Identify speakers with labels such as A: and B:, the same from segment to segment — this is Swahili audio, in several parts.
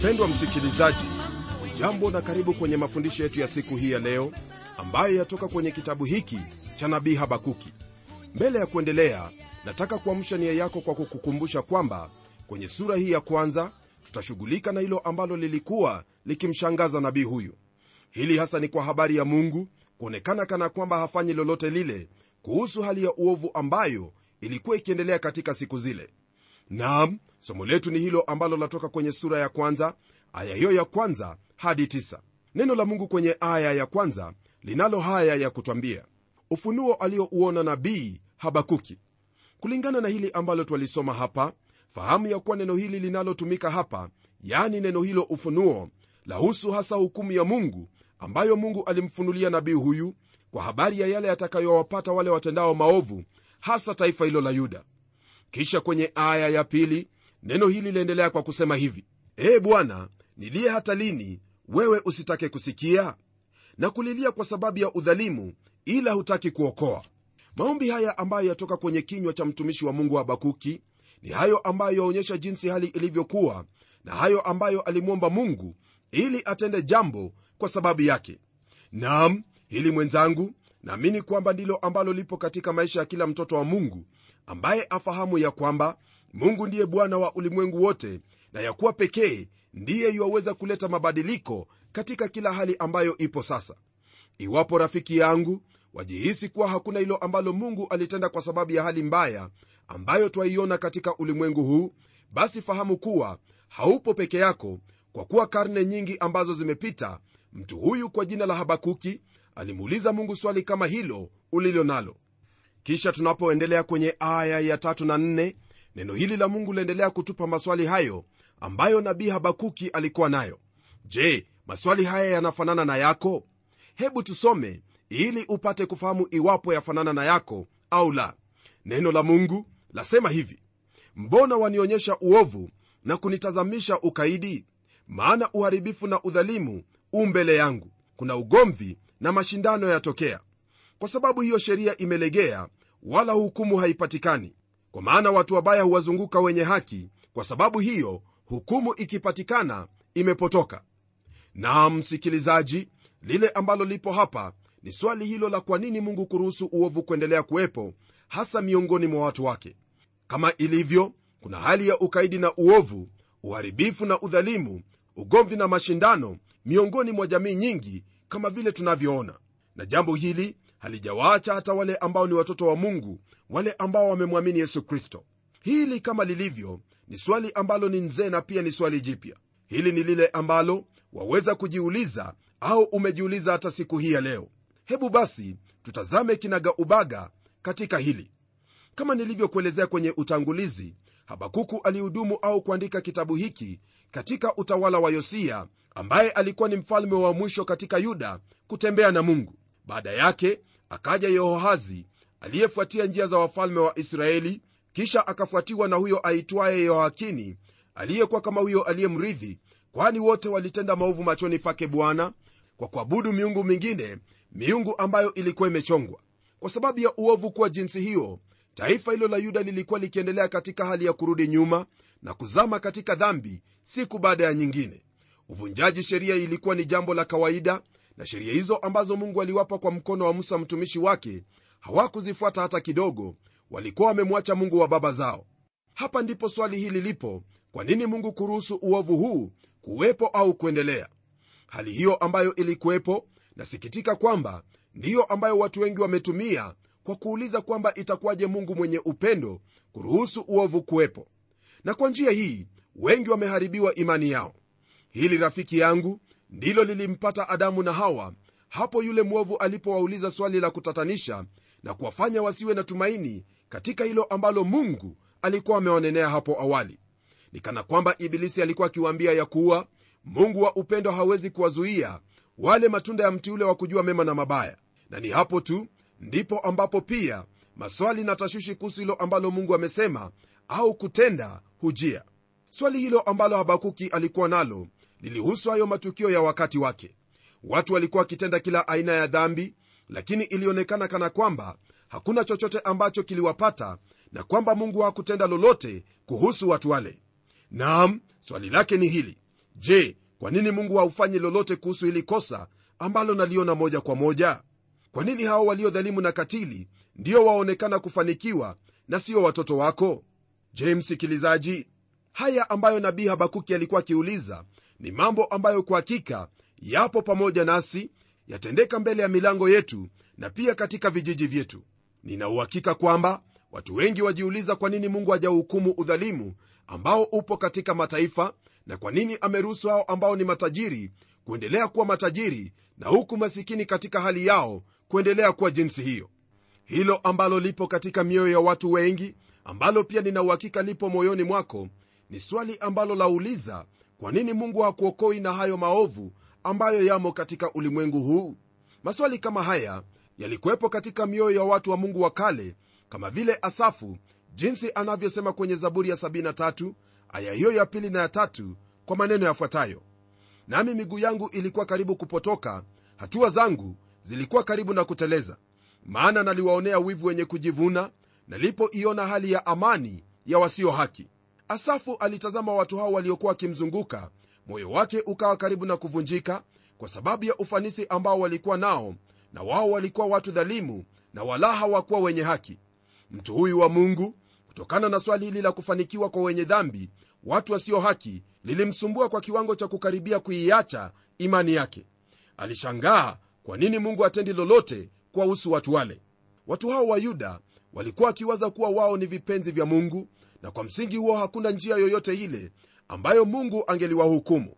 A: mpendwa msikilizaji jambo na karibu kwenye mafundisho yetu ya siku hii ya leo ambayo yatoka kwenye kitabu hiki cha nabii habakuki. Mbele ya kuendelea nataka kuamsha nia yako kwa kukukumbusha kwamba kwenye sura hii ya kwanza tutashughulika na hilo ambalo lilikuwa likimshangaza nabii huyu. Hili hasa ni kwa habari ya mungu kuonekana kana kwamba hafanyi lolote lile kuhusu hali ya uovu ambayo ilikuwa ikiendelea katika siku zile naam somo letu ni hilo ambalo latoka kwenye sura ya kwanza aya hiyo ya kwanza hadi tisa. neno la mungu kwenye aya ya kwanza linalo haya ya kutwambia ufunuo aliouona nabii habakuki kulingana na hili ambalo twalisoma hapa fahamu ya kuwa neno hili linalotumika hapa yani neno hilo ufunuo lahusu hasa hukumu ya mungu ambayo mungu alimfunulia nabii huyu kwa habari ya yale yatakayowapata wale watendao maovu hasa taifa hilo la yuda kisha kwenye aya ya pili neno hili liendelea kwa kusema hivi ee bwana niliye hata lini wewe usitake kusikia? Na kulilia kwa sababu ya udhalimu ila hutaki kuokoa. Maombi haya ambayo yatoka kwenye kinywa cha mtumishi wa mungu habakuki ni hayo ambayo yaonyesha jinsi hali ilivyokuwa na hayo ambayo alimwomba mungu ili atende jambo kwa sababu yake. Nam hili mwenzangu naamini kwamba ndilo ambalo lipo katika maisha ya kila mtoto wa mungu ambaye afahamu ya kwamba mungu ndiye bwana wa ulimwengu wote na ya kuwa pekee ndiye yuwaweza kuleta mabadiliko katika kila hali ambayo ipo sasa. Iwapo rafiki yangu wajihisi kuwa hakuna hilo ambalo mungu alitenda kwa sababu ya hali mbaya ambayo twaiona katika ulimwengu huu basi fahamu kuwa haupo peke yako kwa kuwa karne nyingi ambazo zimepita mtu huyu kwa jina la habakuki alimuuliza mungu swali kama hilo ulilo nalo kisha tunapoendelea kwenye aya ya tatu na nne neno hili la mungu liendelea kutupa maswali hayo ambayo nabii habakuki alikuwa nayo. Je maswali haya yanafanana na yako? Hebu tusome ili upate kufahamu iwapo yafanana na yako au la. Neno la mungu lasema hivi mbona wanionyesha uovu na kunitazamisha ukaidi? Maana uharibifu na udhalimu u mbele yangu. Kuna ugomvi na mashindano yatokea kwa sababu hiyo sheria imelegea wala hukumu haipatikani. Kwa maana watu wabaya huwazunguka wenye haki kwa sababu hiyo hukumu ikipatikana imepotoka. Na msikilizaji lile ambalo lipo hapa ni swali hilo la kwa nini mungu kuruhusu uovu kuendelea kuwepo hasa miongoni mwa watu wake. Kama ilivyo kuna hali ya ukaidi na uovu uharibifu na udhalimu ugomvi na mashindano miongoni mwa jamii nyingi kama vile tunavyoona. Na jambo hili halijawaacha hata wale ambao ni watoto wa mungu wale ambao wamemwamini yesu kristo. Hili kama lilivyo ni swali ambalo ni nzee na pia ni swali jipya. Hili ni lile ambalo waweza kujiuliza au umejiuliza hata siku hii ya leo. Hebu basi tutazame kinaga ubaga katika hili. Kama nilivyokuelezea kwenye utangulizi habakuku alihudumu au kuandika kitabu hiki katika utawala wa yosiya ambaye alikuwa ni mfalme wa mwisho katika yuda kutembea na mungu. Baada yake akaja yehoahazi aliyefuatia njia za wafalme wa israeli kisha akafuatiwa na huyo aitwaye yehoakini aliyekuwa kama huyo aliyemrithi kwani wote walitenda maovu machoni pake bwana kwa kuabudu miungu mingine miungu ambayo ilikuwa imechongwa. Kwa sababu ya uovu kuwa jinsi hiyo taifa hilo la yuda lilikuwa likiendelea katika hali ya kurudi nyuma na kuzama katika dhambi siku baada ya nyingine. Uvunjaji sheria ilikuwa ni jambo la kawaida na sheria hizo ambazo mungu aliwapa kwa mkono wa musa mtumishi wake hawakuzifuata hata kidogo. Walikuwa wamemwacha mungu wa baba zao. Hapa ndipo swali hili lipo. Kwa nini mungu kuruhusu uovu huu kuwepo au kuendelea? Hali hiyo ambayo ilikuwepo nasikitika kwamba ndiyo ambayo watu wengi wametumia kwa kuuliza kwamba itakuwaje mungu mwenye upendo kuruhusu uovu kuwepo. Na kwa njia hii wengi wameharibiwa imani yao. Hili rafiki yangu ndilo lilimpata adamu na hawa. Hapo yule mwovu alipowauliza swali la kutatanisha na kuwafanya wasiwe na tumaini katika hilo ambalo mungu alikuwa amewanenea hapo awali. Ni kana kwamba ibilisi alikuwa akiwaambia ya kuwa mungu wa upendo hawezi kuwazuia wale matunda ya mti ule wa kujua mema na mabaya. Na ni hapo tu ndipo ambapo pia maswali na tashwishi kuhusu hilo ambalo mungu amesema au kutenda hujia. Swali hilo ambalo habakuki alikuwa nalo lilihusu hayo matukio ya wakati wake. Watu walikuwa wakitenda kila aina ya dhambi lakini ilionekana kana kwamba hakuna chochote ambacho kiliwapata na kwamba mungu hakutenda lolote kuhusu watu wale. Naam swali lake ni hili. Je kwa nini mungu haufanyi lolote kuhusu hili kosa ambalo naliona moja kwa moja? Kwa nini hao waliodhalimu na katili ndio waonekana kufanikiwa na sio watoto wako? Je msikilizaji haya ambayo nabii habakuki alikuwa akiuliza ni mambo ambayo kwa hakika yapo pamoja nasi yatendeka mbele ya milango yetu na pia katika vijiji vyetu. Ninauhakika kwamba watu wengi wajiuliza kwa nini mungu hajahukumu udhalimu ambao upo katika mataifa na kwa nini ameruhusu hao ambao ni matajiri kuendelea kuwa matajiri na huku masikini katika hali yao kuendelea kuwa jinsi hiyo. Hilo ambalo lipo katika mioyo ya watu wengi ambalo pia ninauhakika lipo moyoni mwako ni swali ambalo lauliza kwa nini mungu hakuokoi na hayo maovu ambayo yamo katika ulimwengu huu? Maswali kama haya yalikuwepo katika mioyo ya watu wa mungu wa kale kama vile asafu jinsi anavyosema kwenye zaburi ya 73 aya hiyo ya pili na ya tatu kwa maneno yafuatayo. Nami miguu yangu ilikuwa karibu kupotoka hatua zangu zilikuwa karibu na kuteleza. Maana naliwaonea wivu wenye kujivuna nalipoiona hali ya amani ya wasio haki asafu alitazama watu hao waliokuwa wakimzunguka. Moyo wake ukawa karibu na kuvunjika kwa sababu ya ufanisi ambao walikuwa nao na wao walikuwa watu dhalimu na wala hawakuwa wenye haki. Mtu huyu wa mungu kutokana na swali hili la kufanikiwa kwa wenye dhambi watu wasio haki lilimsumbua kwa kiwango cha kukaribia kuiacha imani yake. Alishangaa kwa nini mungu atendi lolote kuwahusu watu wale. Watu hao wa yuda walikuwa wakiwaza kuwa wao ni vipenzi vya mungu na kwa msingi huo hakuna njia yoyote ile ambayo mungu angeliwahukumu.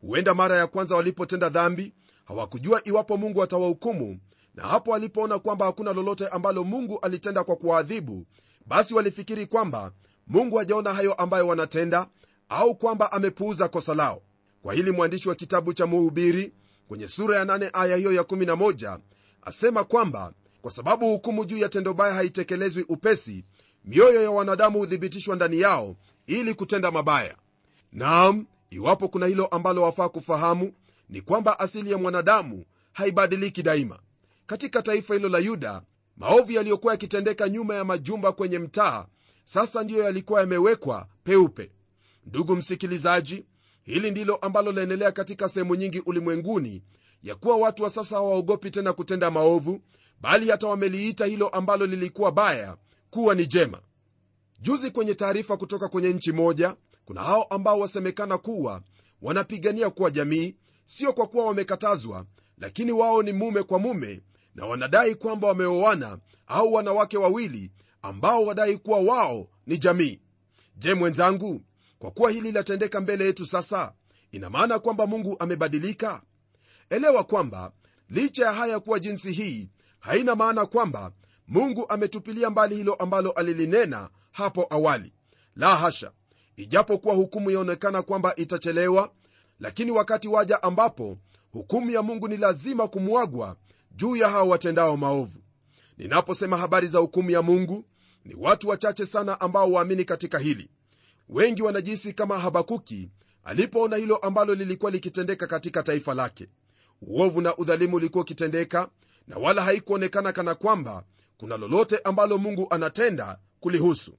A: Huenda mara ya kwanza walipotenda dhambi hawakujua iwapo mungu atawahukumu na hapo walipoona kwamba hakuna lolote ambalo mungu alitenda kwa kuwaadhibu basi walifikiri kwamba mungu hajaona hayo ambayo wanatenda au kwamba amepuuza kosa lao. Kwa hili mwandishi wa kitabu cha muhubiri kwenye sura ya 8 aya hiyo ya 11 asema kwamba kwa sababu hukumu juu ya tendo baya haitekelezwi upesi mioyo ya wanadamu huthibitishwa ndani yao ili kutenda mabaya. Naam iwapo kuna hilo ambalo wafaa kufahamu ni kwamba asili ya mwanadamu haibadiliki daima. Katika taifa hilo la yuda maovu yaliyokuwa yakitendeka nyuma ya majumba kwenye mtaa sasa ndiyo yalikuwa yamewekwa peupe. Ndugu msikilizaji hili ndilo ambalo laendelea katika sehemu nyingi ulimwenguni ya kuwa watu wa sasa hawaogopi tena kutenda maovu bali hata wameliita hilo ambalo lilikuwa baya kuwa ni jema. Juzi kwenye taarifa kutoka kwenye nchi moja kuna hao ambao wasemekana kuwa wanapigania kuwa jamii sio kwa kuwa wamekatazwa lakini wao ni mume kwa mume na wanadai kwamba wameoana au wanawake wawili ambao wadai kuwa wao ni jamii. Je mwenzangu kwa kuwa hili linatendeka mbele yetu sasa ina maana kwamba mungu amebadilika? Elewa kwamba licha ya haya kuwa jinsi hii haina maana kwamba mungu ametupilia mbali hilo ambalo alilinena hapo awali. La hasha ijapokuwa hukumu yaonekana kwamba itachelewa lakini wakati waja ambapo hukumu ya mungu ni lazima kumwagwa juu ya hao watendao maovu. Ninaposema habari za hukumu ya mungu ni watu wachache sana ambao waamini katika hili. Wengi wanajisi kama habakuki alipoona hilo ambalo lilikuwa likitendeka katika taifa lake. Uovu na udhalimu ulikuwa ukitendeka na wala haikuonekana kana kwamba kuna lolote ambalo mungu anatenda kulihusu?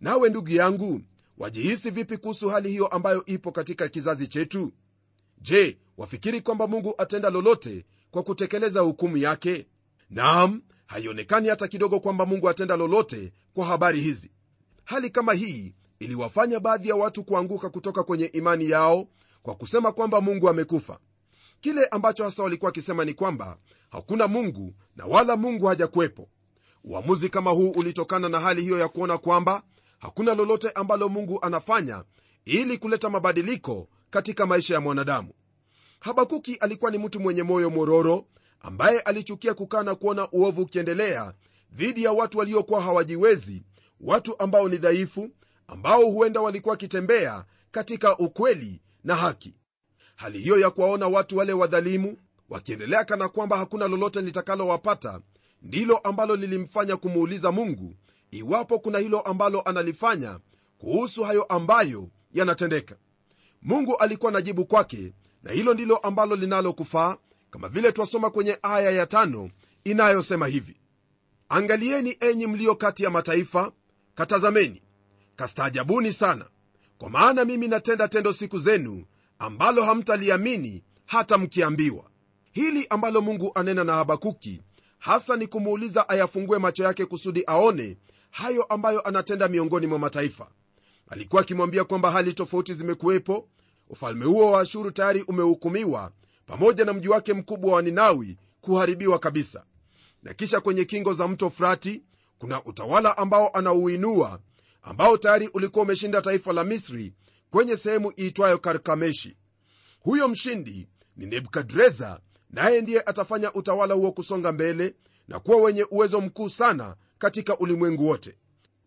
A: Nawe ndugu yangu wajihisi vipi kuhusu hali hiyo ambayo ipo katika kizazi chetu? Je wafikiri kwamba mungu atenda lolote kwa kutekeleza hukumu yake? Naam haionekani hata kidogo kwamba mungu atenda lolote kwa habari hizi. Hali kama hii iliwafanya baadhi ya watu kuanguka kutoka kwenye imani yao kwa kusema kwamba mungu amekufa. Kile ambacho hasa walikuwa wakisema ni kwamba hakuna mungu na wala mungu hajakuwepo uamuzi kama huu ulitokana na hali hiyo ya kuona kwamba hakuna lolote ambalo mungu anafanya ili kuleta mabadiliko katika maisha ya mwanadamu. Habakuki alikuwa ni mtu mwenye moyo mororo ambaye alichukia kukaa na kuona uovu ukiendelea dhidi ya watu waliokuwa hawajiwezi watu ambao ni dhaifu ambao huenda walikuwa wakitembea katika ukweli na haki. Hali hiyo ya kuwaona watu wale wadhalimu wakiendelea kana kwamba hakuna lolote litakalowapata ndilo ambalo lilimfanya kumuuliza mungu iwapo kuna hilo ambalo analifanya kuhusu hayo ambayo yanatendeka. Mungu alikuwa na jibu kwake na hilo ndilo ambalo linalokufaa kama vile twasoma kwenye aya ya tano inayosema hivi. Angalieni enyi mlio kati ya mataifa katazameni kastaajabuni sana kwa maana mimi natenda tendo siku zenu ambalo hamtaliamini hata mkiambiwa. Hili ambalo mungu anena na habakuki hasa ni kumuuliza ayafungue macho yake kusudi aone hayo ambayo anatenda miongoni mwa mataifa. Alikuwa akimwambia kwamba hali tofauti zimekuwepo ufalme huo wa ashuru tayari umehukumiwa pamoja na mji wake mkubwa wa ninawi kuharibiwa kabisa. Na kisha kwenye kingo za mto frati kuna utawala ambao anauinua ambao tayari ulikuwa umeshinda taifa la misri kwenye sehemu iitwayo karkameshi. Huyo mshindi ni nebukadreza naye ndiye atafanya utawala huo kusonga mbele na kuwa wenye uwezo mkuu sana katika ulimwengu wote.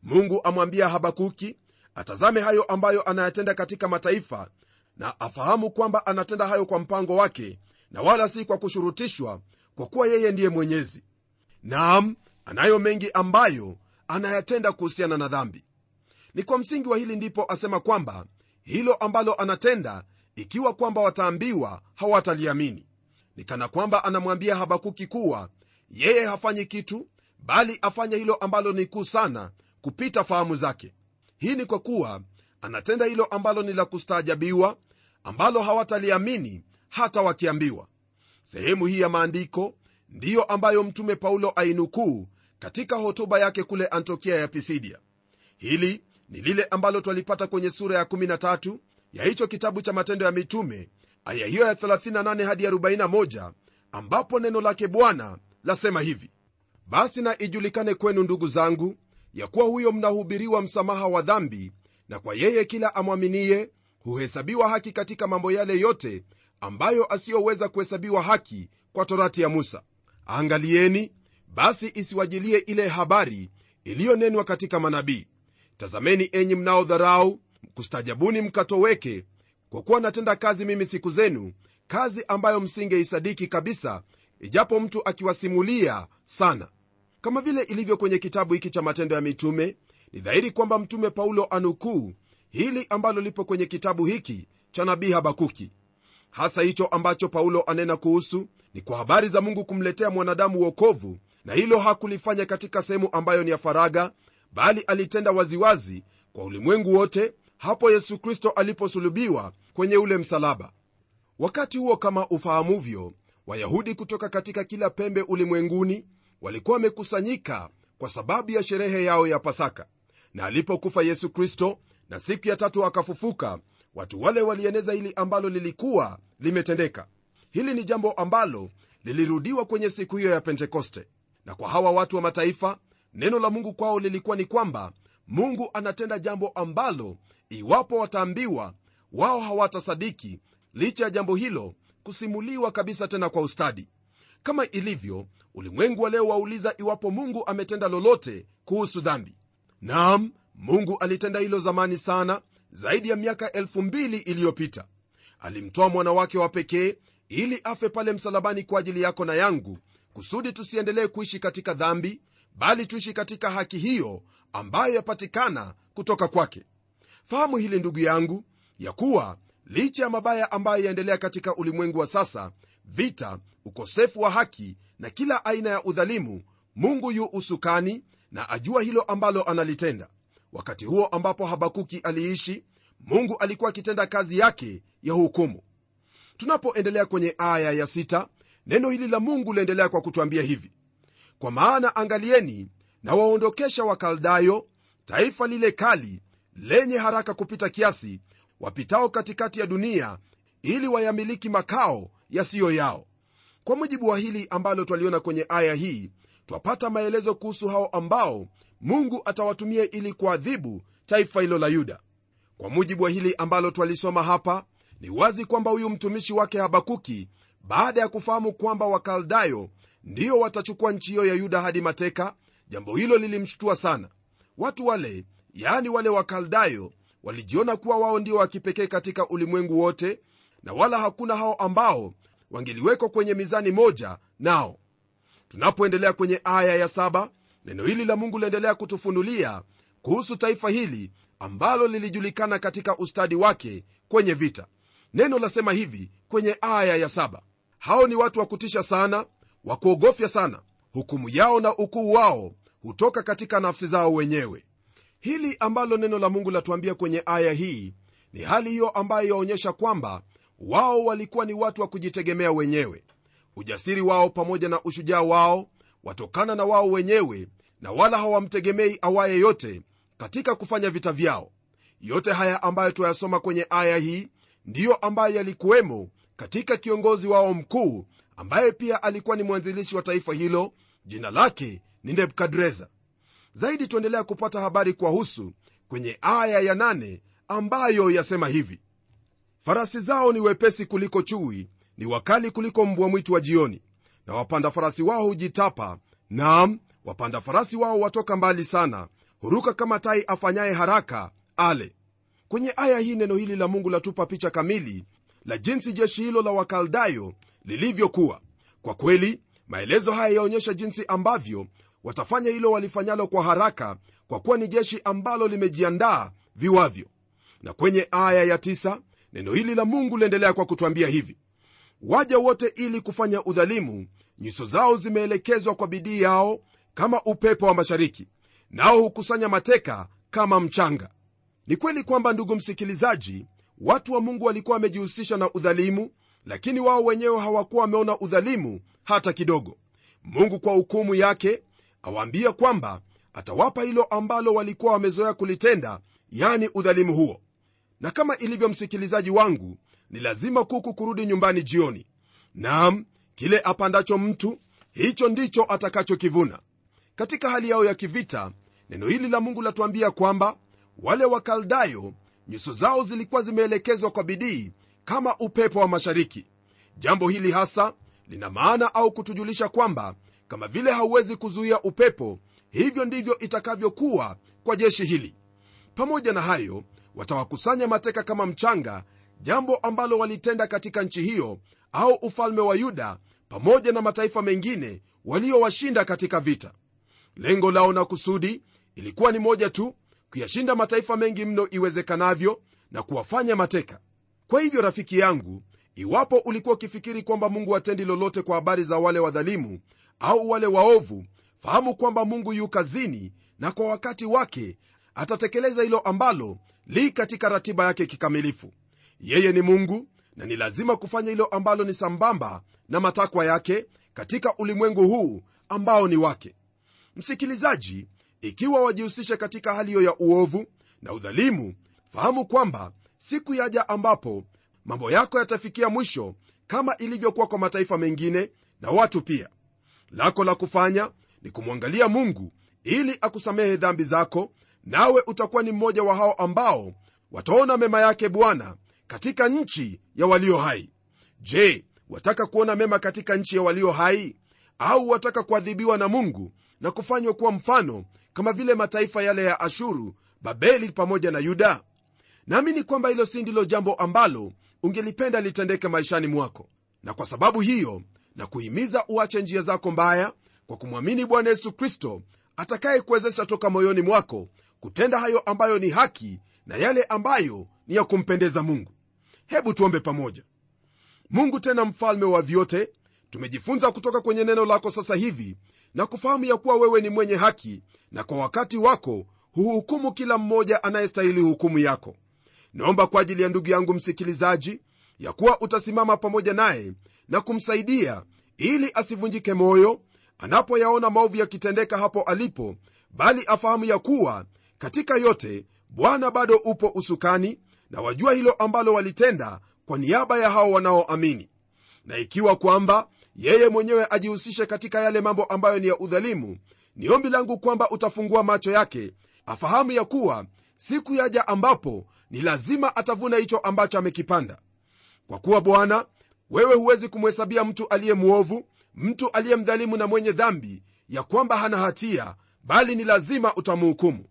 A: Mungu amwambia habakuki atazame hayo ambayo anayatenda katika mataifa na afahamu kwamba anatenda hayo kwa mpango wake na wala si kwa kushurutishwa kwa kuwa yeye ndiye mwenyezi. Naam anayo mengi ambayo anayatenda kuhusiana na dhambi. Ni kwa msingi wa hili ndipo asema kwamba hilo ambalo anatenda ikiwa kwamba wataambiwa hawataliamini ni kana kwamba anamwambia habakuki kuwa yeye hafanyi kitu bali afanya hilo ambalo ni kuu sana kupita fahamu zake. Hii ni kwa kuwa anatenda hilo ambalo ni la kustaajabiwa ambalo hawataliamini hata wakiambiwa. Sehemu hii ya maandiko ndiyo ambayo mtume paulo ainukuu katika hotuba yake kule antiokia ya pisidia. Hili ni lile ambalo twalipata kwenye sura ya 13 ya hicho kitabu cha matendo ya mitume aya hiyo ya 38 hadi 41 ambapo neno lake bwana lasema hivi. Basi na ijulikane kwenu ndugu zangu ya kuwa huyo mnahubiriwa msamaha wa dhambi na kwa yeye kila amwaminie huhesabiwa haki katika mambo yale yote ambayo asiyoweza kuhesabiwa haki kwa torati ya musa. Angalieni basi isiwajilie ile habari iliyonenwa katika manabii. Tazameni enyi mnaodharau kustajabuni mkatoweke kwa kuwa natenda kazi mimi siku zenu kazi ambayo msingeisadiki kabisa ijapo mtu akiwasimulia sana. Kama vile ilivyo kwenye kitabu hiki cha matendo ya mitume ni dhahiri kwamba mtume paulo anukuu hili ambalo lipo kwenye kitabu hiki cha nabii habakuki. Hasa hicho ambacho paulo anena kuhusu ni kwa habari za mungu kumletea mwanadamu wokovu, na hilo hakulifanya katika sehemu ambayo ni ya faraga bali alitenda waziwazi kwa ulimwengu wote hapo yesu kristo aliposulubiwa kwenye ule msalaba. Wakati huo kama ufahamuvyo wayahudi kutoka katika kila pembe ulimwenguni walikuwa wamekusanyika kwa sababu ya sherehe yao ya pasaka. Na alipokufa yesu kristo na siku ya tatu akafufuka watu wale walieneza hili ambalo lilikuwa limetendeka. Hili ni jambo ambalo lilirudiwa kwenye siku hiyo ya pentekoste. Na kwa hawa watu wa mataifa neno la mungu kwao lilikuwa ni kwamba mungu anatenda jambo ambalo iwapo wataambiwa wao hawatasadiki licha ya jambo hilo kusimuliwa kabisa tena kwa ustadi. Kama ilivyo ulimwengu wa leo wauliza iwapo mungu ametenda lolote kuhusu dhambi. Naam mungu alitenda hilo zamani sana zaidi ya miaka elfu mbili iliyopita. Alimtoa mwana wake wa pekee ili afe pale msalabani kwa ajili yako na yangu kusudi tusiendelee kuishi katika dhambi bali tuishi katika haki hiyo ambayo yapatikana kutoka kwake fahamu hili ndugu yangu ya kuwa licha ya mabaya ambayo yaendelea katika ulimwengu wa sasa vita ukosefu wa haki na kila aina ya udhalimu mungu yu usukani na ajua hilo ambalo analitenda. Wakati huo ambapo habakuki aliishi mungu alikuwa akitenda kazi yake ya hukumu. Tunapoendelea kwenye aya ya sita, neno hili la mungu liendelea kwa kutwambia hivi. Kwa maana angalieni na waondokesha wakaldayo taifa lile kali lenye haraka kupita kiasi wapitao katikati ya dunia ili wayamiliki makao yasiyo yao. Kwa mujibu wa hili ambalo twaliona kwenye aya hii twapata maelezo kuhusu hao ambao mungu atawatumia ili kuadhibu taifa hilo la yuda. Kwa mujibu wa hili ambalo twalisoma hapa ni wazi kwamba huyu mtumishi wake habakuki baada ya kufahamu kwamba wakaldayo ndio watachukua nchi hiyo ya yuda hadi mateka jambo hilo lilimshutua sana. Watu wale yaani wale wakaldayo walijiona kuwa wao ndio wa kipekee katika ulimwengu wote na wala hakuna hao ambao wangeliwekwa kwenye mizani moja nao. Tunapoendelea kwenye aya ya saba neno hili la mungu liendelea kutufunulia kuhusu taifa hili ambalo lilijulikana katika ustadi wake kwenye vita. Neno lasema hivi kwenye aya ya saba. Hao ni watu wa kutisha sana wa kuogofya sana. Hukumu yao na ukuu wao hutoka katika nafsi zao wenyewe hili ambalo neno la mungu latuambia kwenye aya hii ni hali hiyo ambayo yaonyesha kwamba wao walikuwa ni watu wa kujitegemea wenyewe. Ujasiri wao pamoja na ushujaa wao watokana na wao wenyewe na wala hawamtegemei awaye yote katika kufanya vita vyao. Yote haya ambayo twayasoma kwenye aya hii ndiyo ambayo yalikuwemo katika kiongozi wao mkuu ambaye pia alikuwa ni mwanzilishi wa taifa hilo jina lake ni nebukadreza zaidi tuendelea kupata habari kwahusu kwenye aya ya nane ambayo yasema hivi. Farasi zao ni wepesi kuliko chui ni wakali kuliko mbwa mwitu wa jioni. Na wapanda farasi wao hujitapa naam wapanda farasi wao watoka mbali sana huruka kama tai afanyaye haraka ale. Kwenye aya hii neno hili la mungu latupa picha kamili la jinsi jeshi hilo la wakaldayo lilivyokuwa. Kwa kweli maelezo haya yaonyesha jinsi ambavyo watafanya hilo walifanyalo kwa haraka kwa kuwa ni jeshi ambalo limejiandaa viwavyo. Na kwenye aya ya tisa, neno hili la mungu liendelea kwa kutwambia hivi waja wote ili kufanya udhalimu nyuso zao zimeelekezwa kwa bidii yao kama upepo wa mashariki nao hukusanya mateka kama mchanga. Ni kweli kwamba ndugu msikilizaji watu wa mungu walikuwa wamejihusisha na udhalimu lakini wao wenyewe hawakuwa wameona udhalimu hata kidogo. Mungu kwa hukumu yake awaambia kwamba atawapa hilo ambalo walikuwa wamezoea kulitenda yani udhalimu huo. Na kama ilivyo msikilizaji wangu ni lazima kuku kurudi nyumbani jioni. Nam kile apandacho mtu hicho ndicho atakachokivuna. Katika hali yao ya kivita neno hili la mungu latuambia kwamba wale wakaldayo nyuso zao zilikuwa zimeelekezwa kwa bidii kama upepo wa mashariki. Jambo hili hasa lina maana au kutujulisha kwamba kama vile hauwezi kuzuia upepo hivyo ndivyo itakavyokuwa kwa jeshi hili. Pamoja na hayo watawakusanya mateka kama mchanga jambo ambalo walitenda katika nchi hiyo au ufalme wa yuda pamoja na mataifa mengine waliowashinda katika vita. Lengo lao na kusudi ilikuwa ni moja tu kuyashinda mataifa mengi mno iwezekanavyo na kuwafanya mateka. Kwa hivyo rafiki yangu iwapo ulikuwa ukifikiri kwamba mungu hatendi lolote kwa habari za wale wadhalimu au wale waovu fahamu kwamba mungu yu kazini na kwa wakati wake atatekeleza hilo ambalo li katika ratiba yake kikamilifu. Yeye ni mungu na ni lazima kufanya hilo ambalo ni sambamba na matakwa yake katika ulimwengu huu ambao ni wake. Msikilizaji ikiwa wajihusishe katika hali hiyo ya uovu na udhalimu fahamu kwamba siku yaja ambapo mambo yako yatafikia mwisho kama ilivyokuwa kwa mataifa mengine na watu pia lako la kufanya ni kumwangalia mungu ili akusamehe dhambi zako nawe utakuwa ni mmoja wa hao ambao wataona mema yake bwana katika nchi ya walio hai. Je wataka kuona mema katika nchi ya walio hai? Au wataka kuadhibiwa na mungu na kufanywa kuwa mfano kama vile mataifa yale ya ashuru babeli pamoja na yuda? Naamini kwamba hilo si ndilo jambo ambalo ungelipenda litendeke maishani mwako. Na kwa sababu hiyo na kuhimiza uache njia zako mbaya kwa kumwamini bwana yesu kristo atakayekuwezesha toka moyoni mwako kutenda hayo ambayo ni haki na yale ambayo ni ya kumpendeza mungu. Hebu tuombe pamoja. Mungu tena mfalme wa vyote tumejifunza kutoka kwenye neno lako sasa hivi na kufahamu ya kuwa wewe ni mwenye haki na kwa wakati wako huhukumu kila mmoja anayestahili hukumu yako. Naomba kwa ajili ya ndugu yangu msikilizaji ya kuwa utasimama pamoja naye na kumsaidia ili asivunjike moyo anapoyaona maovu yakitendeka hapo alipo bali afahamu ya kuwa katika yote bwana bado upo usukani na wajua hilo ambalo walitenda kwa niaba ya hao wanaoamini. Na ikiwa kwamba yeye mwenyewe ajihusishe katika yale mambo ambayo ni ya udhalimu ni ombi langu kwamba utafungua macho yake afahamu ya kuwa siku yaja ambapo ni lazima atavuna hicho ambacho amekipanda. Kwa kuwa bwana wewe huwezi kumhesabia mtu aliye mwovu mtu aliye mdhalimu na mwenye dhambi ya kwamba hana hatia bali ni lazima utamhukumu.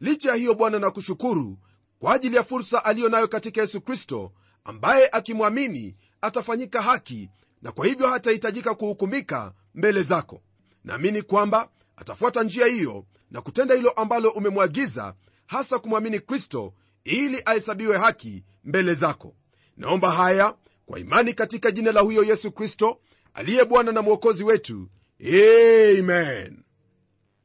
A: Licha ya hiyo bwana nakushukuru kwa ajili ya fursa aliyo nayo katika yesu kristo ambaye akimwamini atafanyika haki na kwa hivyo hatahitajika kuhukumika mbele zako. Naamini kwamba atafuata njia hiyo na kutenda hilo ambalo umemwagiza hasa kumwamini kristo ili ahesabiwe haki mbele zako. Naomba haya kwa imani katika jina la huyo yesu kristo aliye bwana na mwokozi wetu. Amen.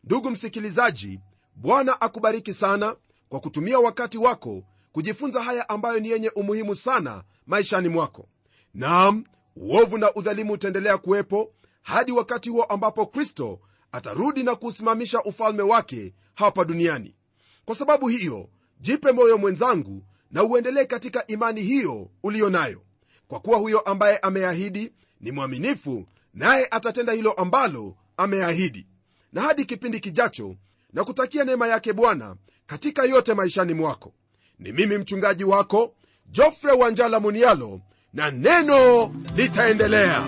A: Ndugu msikilizaji bwana akubariki sana kwa kutumia wakati wako kujifunza haya ambayo ni yenye umuhimu sana maishani mwako. Nam uovu na udhalimu utaendelea kuwepo hadi wakati huo ambapo kristo atarudi na kuusimamisha ufalme wake hapa duniani. Kwa sababu hiyo jipe moyo mwenzangu na uendelee katika imani hiyo uliyo nayo kwa kuwa huyo ambaye ameahidi ni mwaminifu naye atatenda hilo ambalo ameahidi. Na hadi kipindi kijacho na kutakia neema yake bwana katika yote maishani mwako. Ni mimi mchungaji wako jofre wanjala munialo na neno litaendelea